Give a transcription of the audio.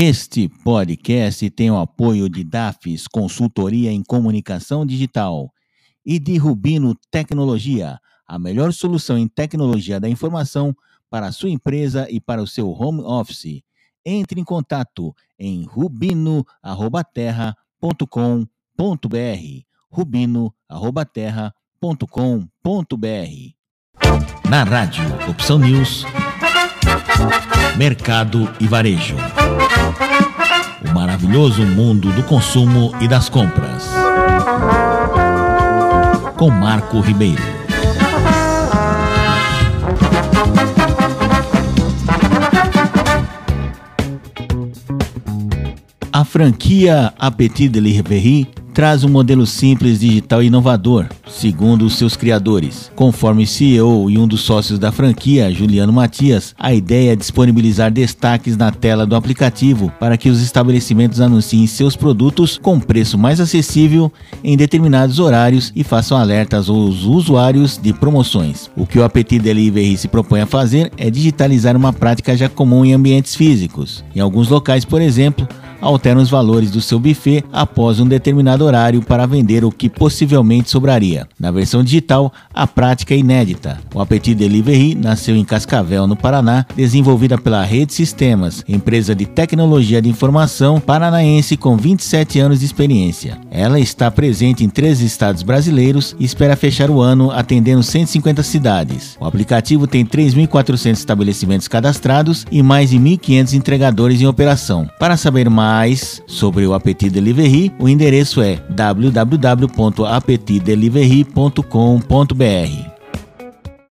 Este podcast tem o apoio de DAFIS Consultoria em Comunicação Digital e de Rubino Tecnologia, a melhor solução em tecnologia da informação para a sua empresa e para o seu home office. Entre em contato em rubino@terra.com.br. rubino@terra.com.br. Na rádio Opção News, Mercado e Varejo. O maravilhoso mundo do consumo e das compras. Com Marco Ribeiro. A franquia Appetit Delivery traz um modelo simples, digital e inovador, segundo os seus criadores. Conforme CEO e um dos sócios da franquia, Juliano Matias, a ideia é disponibilizar destaques na tela do aplicativo para que os estabelecimentos anunciem seus produtos com preço mais acessível em determinados horários e façam alertas aos usuários de promoções. O que o Appetit Delivery se propõe a fazer é digitalizar uma prática já comum em ambientes físicos. Em alguns locais, por exemplo, alteram os valores do seu buffet após um determinado horário para vender o que possivelmente sobraria. Na versão digital, a prática é inédita. O Appetit Delivery nasceu em Cascavel, no Paraná, desenvolvida pela Rede Sistemas, empresa de tecnologia de informação paranaense com 27 anos de experiência. Ela está presente em três estados brasileiros e espera fechar o ano atendendo 150 cidades. O aplicativo tem 3.400 estabelecimentos cadastrados e mais de 1.500 entregadores em operação. Para saber mais mais sobre o Appetit Delivery, o endereço é www.appetitdelivery.com.br.